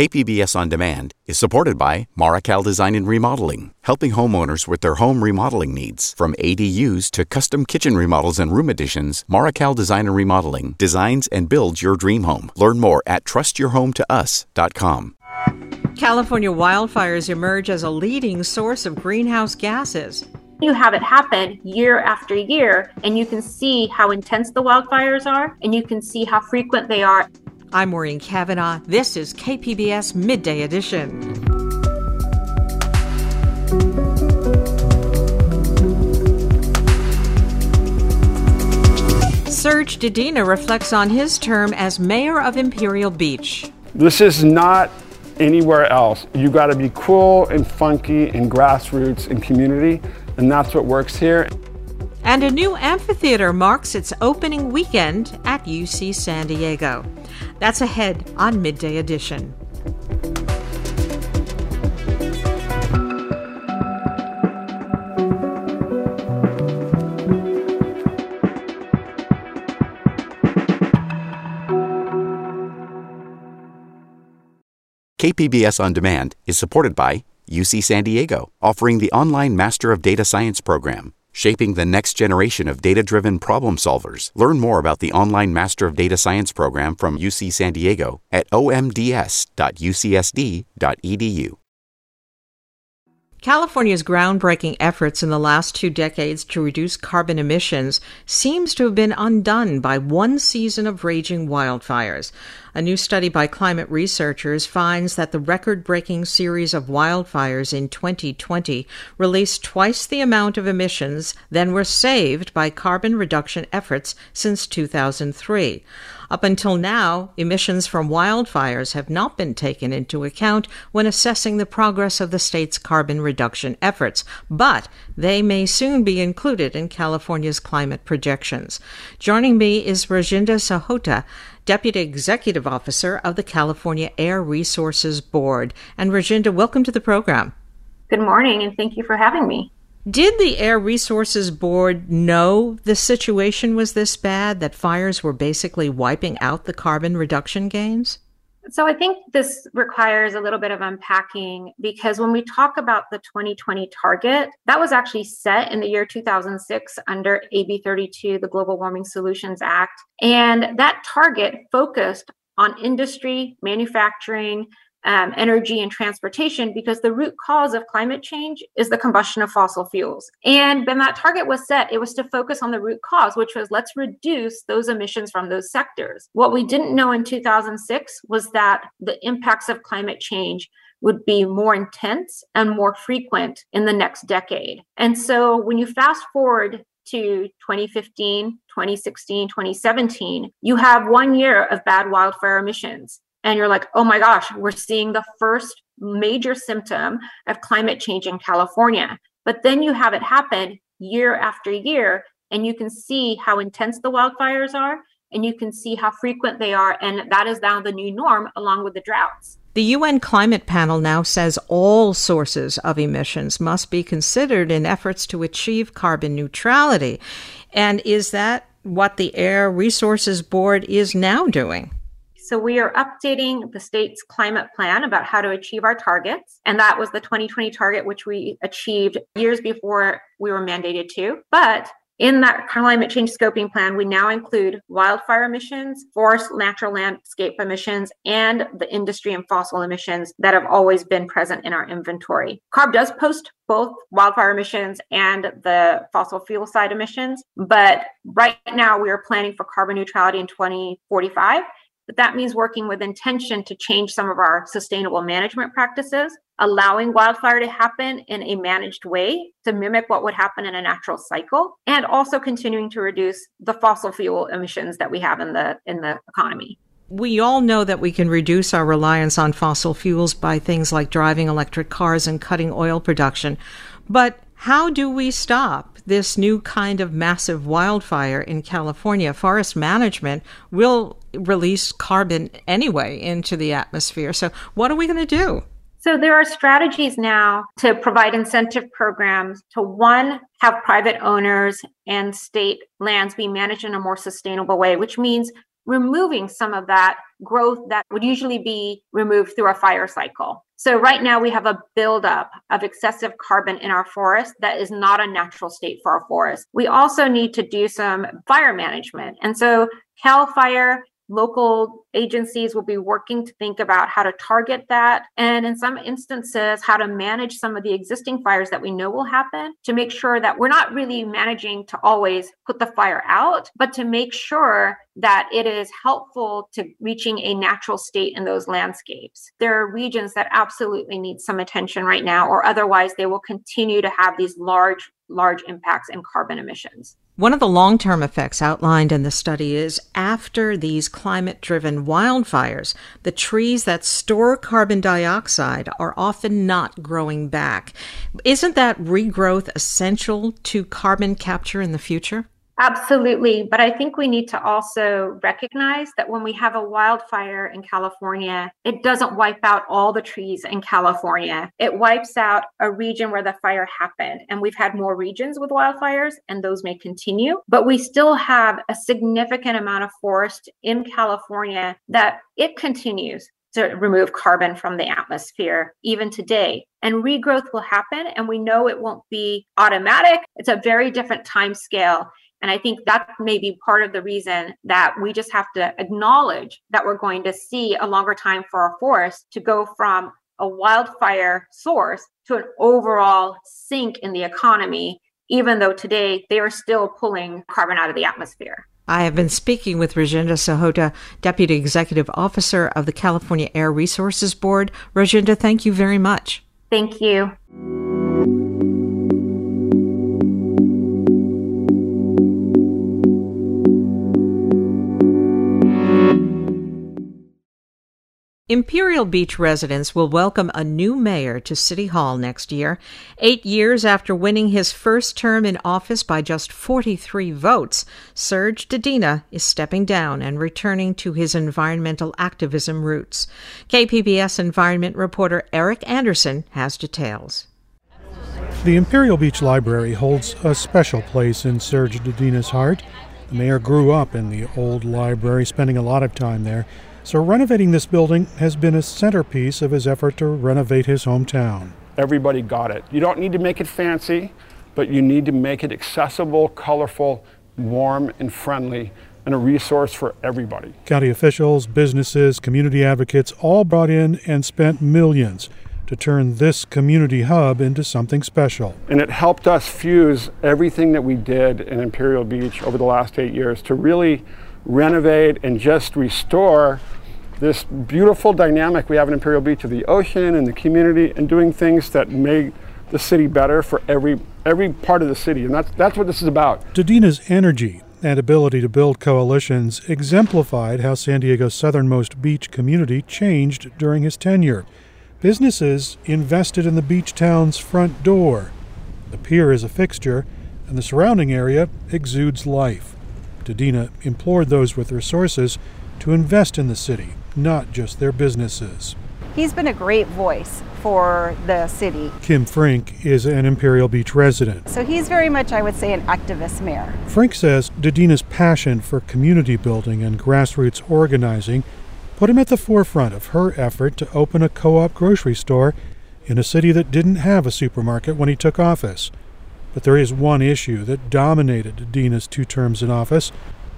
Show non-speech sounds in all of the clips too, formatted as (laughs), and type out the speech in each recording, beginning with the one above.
KPBS On Demand is supported by Marrokal Design and Remodeling, helping homeowners with their home remodeling needs. From ADUs to custom kitchen remodels and room additions, Marrokal Design and Remodeling designs and builds your dream home. Learn more at trustyourhometous.com. California wildfires emerge as a leading source of greenhouse gases. You have it happen year after year, and you can see how intense the wildfires are, and you can see how frequent they are. I'm Maureen Cavanaugh. This is KPBS Midday Edition. Serge Dedina reflects on his term as mayor of Imperial Beach. This is not anywhere else. You got to be cool and funky and grassroots and community, and that's what works here. And a new amphitheater marks its opening weekend at UC San Diego. That's ahead on Midday Edition. KPBS On Demand is supported by UC San Diego, offering the online Master of Data Science program shaping the next generation of data driven problem solvers. Learn more about the online Master of Data Science program from UC San Diego at omds.ucsd.edu. California's groundbreaking efforts in the last two decades to reduce carbon emissions seems to have been undone by one season of raging wildfires. A new study by climate researchers finds that the record breaking series of wildfires in 2020 released twice the amount of emissions than were saved by carbon reduction efforts since 2003. Up until now, emissions from wildfires have not been taken into account when assessing the progress of the state's carbon reduction efforts, but they may soon be included in California's climate projections. Joining me is Rajinder Sahota, Deputy Executive Officer of the California Air Resources Board. And Rajinder, welcome to the program. Good morning, and thank you for having me. Did the Air Resources Board know the situation was this bad, that fires were basically wiping out the carbon reduction gains? So I think this requires a little bit of unpacking because when we talk about the 2020 target, that was actually set in the year 2006 under AB 32, the Global Warming Solutions Act. And that target focused on industry, manufacturing, um, energy and transportation because the root cause of climate change is the combustion of fossil fuels. And when that target was set, it was to focus on the root cause, which was let's reduce those emissions from those sectors. What we didn't know in 2006 was that the impacts of climate change would be more intense and more frequent in the next decade. And so when you fast forward to 2015, 2016, 2017, you have one year of bad wildfire emissions and you're like, oh my gosh, we're seeing the first major symptom of climate change in California. But then you have it happen year after year, and you can see how intense the wildfires are, and you can see how frequent they are. And that is now the new norm, along with the droughts. The UN Climate Panel now says all sources of emissions must be considered in efforts to achieve carbon neutrality. And is that what the Air Resources Board is now doing? So we are updating the state's climate plan about how to achieve our targets. And that was the 2020 target, which we achieved years before we were mandated to. But in that climate change scoping plan, we now include wildfire emissions, forest natural landscape emissions, and the industry and fossil emissions that have always been present in our inventory. CARB does post both wildfire emissions and the fossil fuel side emissions, but right now we are planning for carbon neutrality in 2045 but that means working with intention to change some of our sustainable management practices, allowing wildfire to happen in a managed way to mimic what would happen in a natural cycle, and also continuing to reduce the fossil fuel emissions that we have in the in the economy. We all know that we can reduce our reliance on fossil fuels by things like driving electric cars and cutting oil production. But how do we stop this new kind of massive wildfire in California? Forest management will release carbon anyway into the atmosphere. So, what are we going to do? So, there are strategies now to provide incentive programs to one, have private owners and state lands be managed in a more sustainable way, which means removing some of that growth that would usually be removed through a fire cycle. So right now we have a buildup of excessive carbon in our forest that is not a natural state for our forest. We also need to do some fire management. And so CAL FIRE local agencies will be working to think about how to target that and in some instances how to manage some of the existing fires that we know will happen to make sure that we're not really managing to always put the fire out but to make sure that it is helpful to reaching a natural state in those landscapes. There are regions that absolutely need some attention right now or otherwise they will continue to have these large large impacts in carbon emissions one of the long term effects outlined in the study is after these climate driven wildfires, the trees that store carbon dioxide are often not growing back. Isn't that regrowth essential to carbon capture in the future? Absolutely. But I think we need to also recognize that when we have a wildfire in California, it doesn't wipe out all the trees in California. It wipes out a region where the fire happened. And we've had more regions with wildfires, and those may continue. But we still have a significant amount of forest in California that it continues to remove carbon from the atmosphere even today. And regrowth will happen, and we know it won't be automatic. It's a very different time scale. And I think that may be part of the reason that we just have to acknowledge that we're going to see a longer time for our forests to go from a wildfire source to an overall sink in the economy, even though today they are still pulling carbon out of the atmosphere. I have been speaking with Rajinder Sahota, Deputy Executive Officer of the California Air Resources Board. Rajinder, thank you very much. Thank you. Imperial Beach residents will welcome a new mayor to City Hall next year. Eight years after winning his first term in office by just 43 votes, Serge Dedina is stepping down and returning to his environmental activism roots. KPBS environment reporter Eric Anderson has details. The Imperial Beach Library holds a special place in Serge Dedina's heart. The mayor grew up in the old library, spending a lot of time there. So, renovating this building has been a centerpiece of his effort to renovate his hometown. Everybody got it. You don't need to make it fancy, but you need to make it accessible, colorful, warm, and friendly, and a resource for everybody. County officials, businesses, community advocates all brought in and spent millions to turn this community hub into something special. And it helped us fuse everything that we did in Imperial Beach over the last eight years to really renovate and just restore this beautiful dynamic we have in Imperial Beach of the ocean and the community and doing things that make the city better for every every part of the city. And that's that's what this is about. Dedina's energy and ability to build coalitions exemplified how San Diego's southernmost beach community changed during his tenure. Businesses invested in the beach town's front door. The pier is a fixture, and the surrounding area exudes life. Dedina implored those with resources to invest in the city, not just their businesses. He's been a great voice for the city. Kim Frink is an Imperial Beach resident. So he's very much, I would say, an activist mayor. Frink says Dedina's passion for community building and grassroots organizing put him at the forefront of her effort to open a co op grocery store in a city that didn't have a supermarket when he took office. But there is one issue that dominated Dina's two terms in office.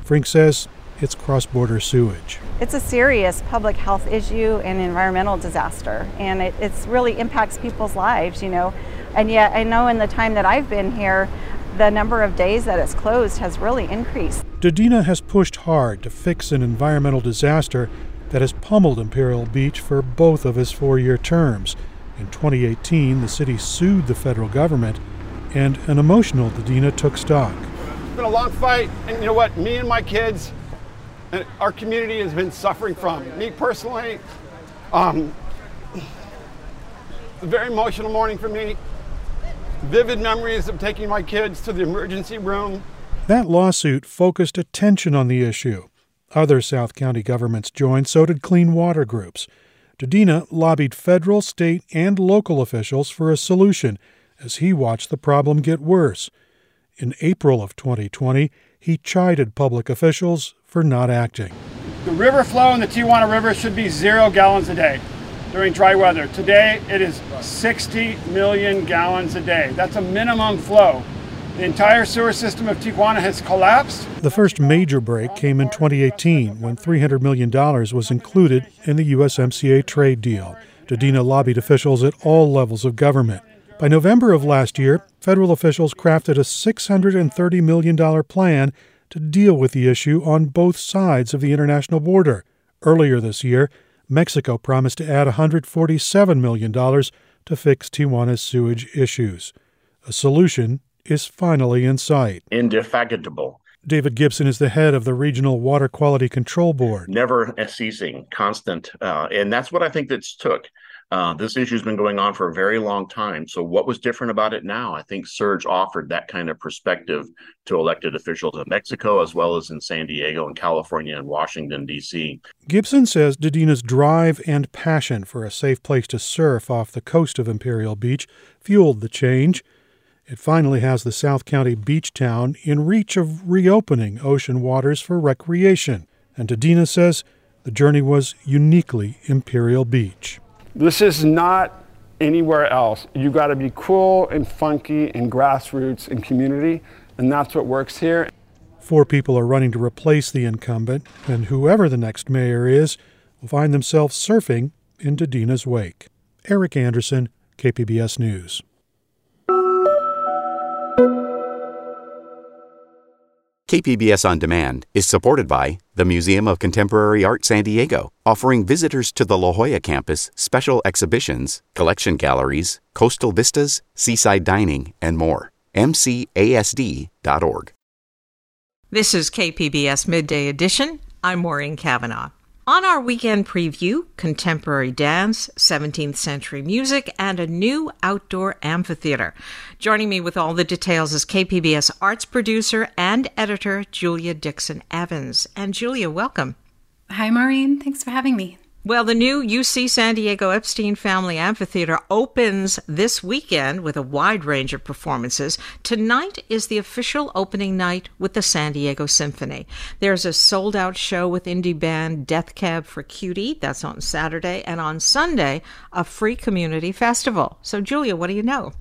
Frink says it's cross border sewage. It's a serious public health issue and environmental disaster, and it it's really impacts people's lives, you know. And yet, I know in the time that I've been here, the number of days that it's closed has really increased. Dedina has pushed hard to fix an environmental disaster that has pummeled Imperial Beach for both of his four year terms. In 2018, the city sued the federal government and an emotional Dedina took stock. It's been a long fight, and you know what? Me and my kids and our community has been suffering from. Me personally, um, a very emotional morning for me. Vivid memories of taking my kids to the emergency room. That lawsuit focused attention on the issue. Other South County governments joined, so did clean water groups. Dedina lobbied federal, state, and local officials for a solution as he watched the problem get worse. In April of 2020, he chided public officials for not acting. The river flow in the Tijuana River should be zero gallons a day during dry weather. Today it is 60 million gallons a day. That's a minimum flow. The entire sewer system of Tijuana has collapsed. The first major break came in 2018 when $300 million was included in the USMCA trade deal. Dedina lobbied officials at all levels of government. By November of last year, federal officials crafted a $630 million plan to deal with the issue on both sides of the international border. Earlier this year, Mexico promised to add $147 million to fix Tijuana's sewage issues. A solution is finally in sight. Indefatigable. David Gibson is the head of the Regional Water Quality Control Board. Never ceasing, constant. Uh, and that's what I think that's took. Uh, this issue has been going on for a very long time. So, what was different about it now? I think Serge offered that kind of perspective to elected officials in Mexico, as well as in San Diego and California and Washington, D.C. Gibson says Dedina's drive and passion for a safe place to surf off the coast of Imperial Beach fueled the change. It finally has the South County beach town in reach of reopening ocean waters for recreation. And Dedina says the journey was uniquely Imperial Beach. This is not anywhere else. You got to be cool and funky and grassroots and community, and that's what works here. Four people are running to replace the incumbent, and whoever the next mayor is will find themselves surfing in Dedina's wake. Eric Anderson, KPBS News. KPBS On Demand is supported by the Museum of Contemporary Art San Diego, offering visitors to the La Jolla campus special exhibitions, collection galleries, coastal vistas, seaside dining, and more. MCASD.org. This is KPBS Midday Edition. I'm Maureen Cavanaugh. On our weekend preview, contemporary dance, 17th century music, and a new outdoor amphitheater. Joining me with all the details is KPBS arts producer and editor Julia Dixon Evans. And Julia, welcome. Hi, Maureen. Thanks for having me. Well, the new UC San Diego Epstein Family Amphitheater opens this weekend with a wide range of performances. Tonight is the official opening night with the San Diego Symphony. There's a sold out show with indie band Death Cab for Cutie. That's on Saturday. And on Sunday, a free community festival. So, Julia, what do you know?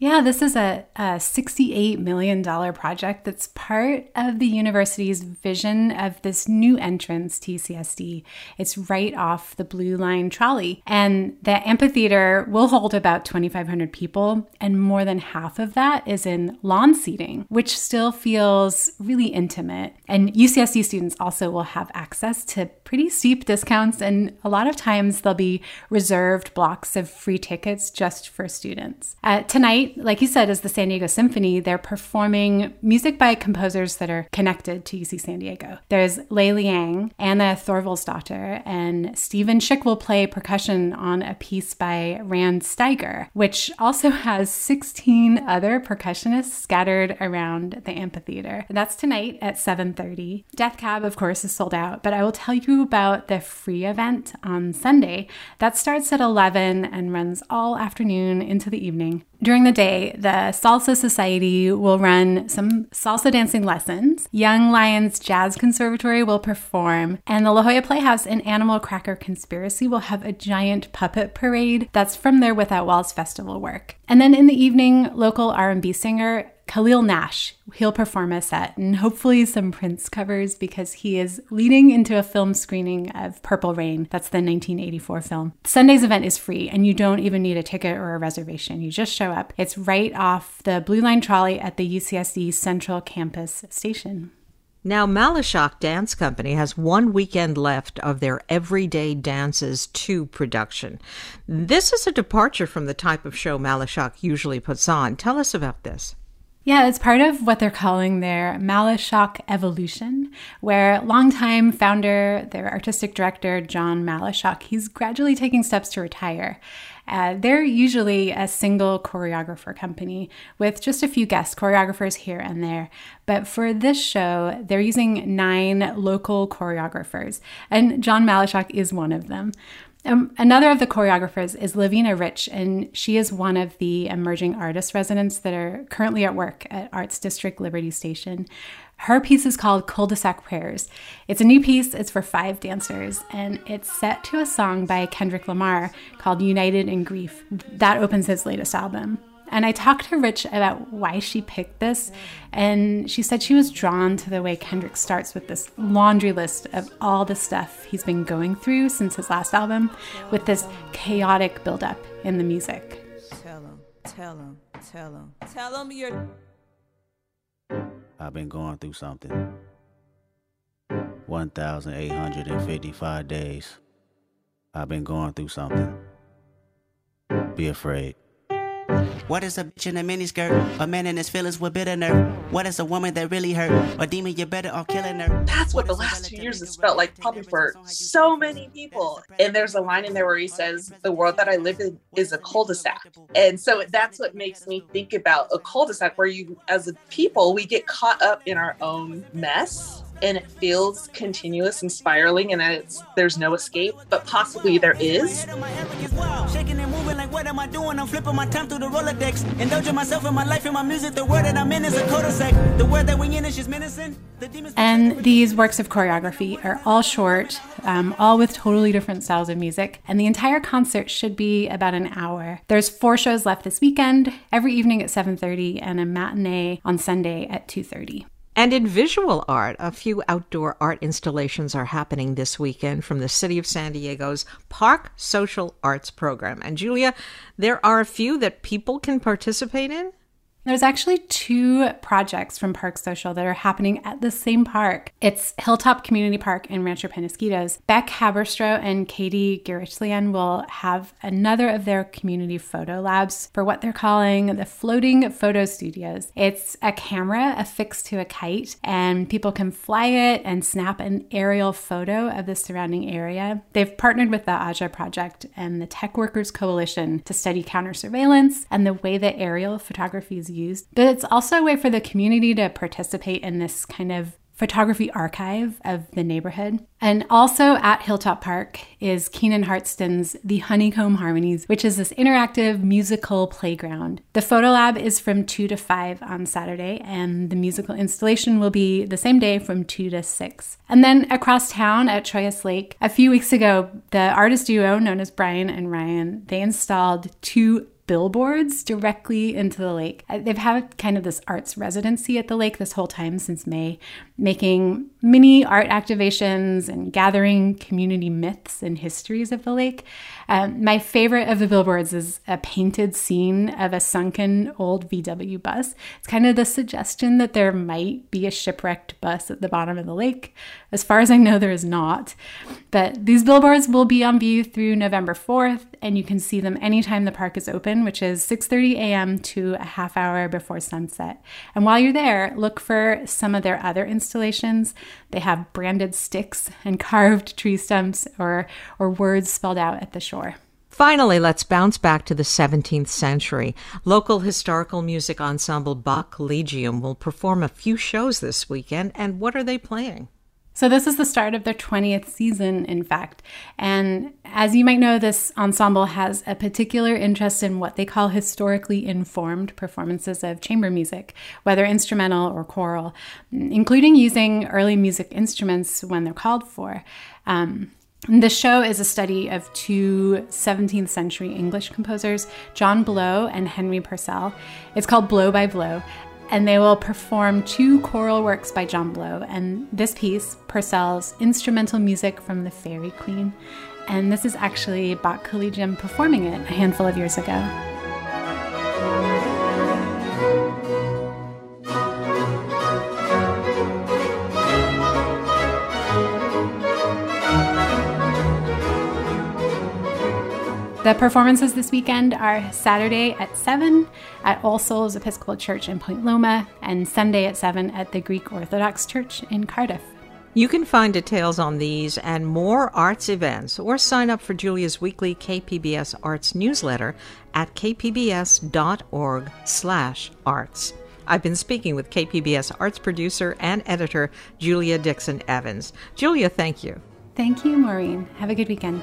Yeah, this is a, a, $68 million project that's part of the university's vision of this new entrance TCSD. It's right off the Blue Line trolley. And the amphitheater will hold about 2,500 people, and more than half of that is in lawn seating, which still feels really intimate. And UCSD students also will have access to pretty steep discounts, and a lot of times there'll be reserved blocks of free tickets just for students. Uh, tonight, like you said, is the San Diego Symphony. They're performing music by composers that are connected to UC San Diego. There's Lei Liang, Anna Thorvaldsdottir, and Steven Schick will play percussion on a piece by Rand Steiger, which also (laughs) has 16 other percussionists scattered around the amphitheater. That's tonight at 7.30. Death Cab, of course, is sold out, but I will tell you about the free event on Sunday. That starts at 11 and runs all afternoon into the evening. During the day, the Salsa Society will run some salsa dancing lessons. Young Lions Jazz Conservatory will perform, and the La Jolla Playhouse and Animal Cracker Conspiracy will have a giant puppet parade that's from their Without Walls festival work. And then in the evening, local R&B singer Khalil Nash. He'll perform a set and hopefully some Prince covers because he is leading into a film screening of Purple Rain. That's the 1984 film. Sunday's event is free and you don't even need a ticket or a reservation. You just show up. It's right off the Blue Line trolley at the UCSD Central Campus station. Now, Malashock Dance Company has one weekend left of their Everyday Dances 2 production. This is a departure from the type of show Malashock usually puts on. Tell us about this. Yeah, it's part of what they're calling their Malashock evolution, where longtime founder, their artistic director, John Malashock, he's gradually taking steps to retire. Uh, they're usually a single choreographer company with just a few guest choreographers here and there. But for this show, they're using nine local choreographers, and John Malashock is one of them. Um, another of the choreographers is Lavina Rich, and she is one of the emerging artist residents that are currently at work at Arts District Liberty Station. Her piece is called Cul de sac Prayers. It's a new piece, it's for five dancers, and it's set to a song by Kendrick Lamar called United in Grief. That opens his latest album. And I talked to Rich about why she picked this, and she said she was drawn to the way Kendrick starts with this laundry list of all the stuff he's been going through since his last album, with this chaotic buildup in the music. Tell him, tell him, tell him, tell him you're. I've been going through something. 1,855 days. I've been going through something. Be afraid. What is a bitch in a miniskirt? A man in his feelings with bitter nerve. What is a woman that really hurt? A demon, you're better off killing her. That's what, what the last two years has felt like, probably for so many people. And there's a line in there where he says, The world that I live in is a cul de sac. And so that's what makes me think about a cul de sac where you, as a people, we get caught up in our own mess and it feels continuous and spiraling and it's there's no escape but possibly there is what am I doing? I'm flipping my time through the Rolodex. Indulging myself in my life and my music. The word that I'm in is a cul-de-sac. The word that we in is just menacing. And these works of choreography are all short, um, all with totally different styles of music. And the entire concert should be about an hour. There's four shows left this weekend, every evening at 7.30 and a matinee on Sunday at 2.30. And in visual art, a few outdoor art installations are happening this weekend from the City of San Diego's Park Social Arts Program. And Julia, there are a few that people can participate in? There's actually two projects from Park Social that are happening at the same park. It's Hilltop Community Park in Rancho Penasquitos. Beck Haberstroh and Katie Garichlian will have another of their community photo labs for what they're calling the Floating Photo Studios. It's a camera affixed to a kite, and people can fly it and snap an aerial photo of the surrounding area. They've partnered with the Aja Project and the Tech Workers Coalition to study counter surveillance and the way that aerial photography is used. But it's also a way for the community to participate in this kind of photography archive of the neighborhood. And also at Hilltop Park is Keenan Hartston's The Honeycomb Harmonies, which is this interactive musical playground. The photo lab is from 2 to 5 on Saturday, and the musical installation will be the same day from 2 to 6. And then across town at Chollas Lake, a few weeks ago, the artist duo known as Brian and Ryan, they installed two billboards directly into the lake. They've had kind of this arts residency at the lake this whole time since May, making mini art activations and gathering community myths and histories of the lake. Um, my favorite of the billboards is a painted scene of a sunken old VW bus. It's kind of the suggestion that there might be a shipwrecked bus at the bottom of the lake. As far as I know, there is not. But these billboards will be on view through November 4th, and you can see them anytime the park is open, which is 6:30 a.m. to a half hour before sunset. And while you're there, look for some of their other installations. They have branded sticks and carved tree stumps or or words spelled out at the shore. Finally, let's bounce back to the 17th century. Local historical music ensemble Bach Collegium will perform a few shows this weekend, and what are they playing? So, this is the start of their 20th season, in fact. And as you might know, this ensemble has a particular interest in what they call historically informed performances of chamber music, whether instrumental or choral, including using early music instruments when they're called for. Um, the show is a study of two 17th century English composers, John Blow and Henry Purcell. It's called Blow by Blow, and they will perform two choral works by John Blow. And this piece, Purcell's instrumental music from the Fairy Queen. And this is actually Bach Collegium performing it a handful of years ago. The performances this weekend are Saturday at 7 at All Souls Episcopal Church in Point Loma and Sunday at 7 at the Greek Orthodox Church in Cardiff. You can find details on these and more arts events or sign up for Julia's weekly KPBS Arts newsletter at kpbs.org/arts. I've been speaking with KPBS arts producer and editor Julia Dixon Evans. Julia, thank you. Thank you, Maureen. Have a good weekend.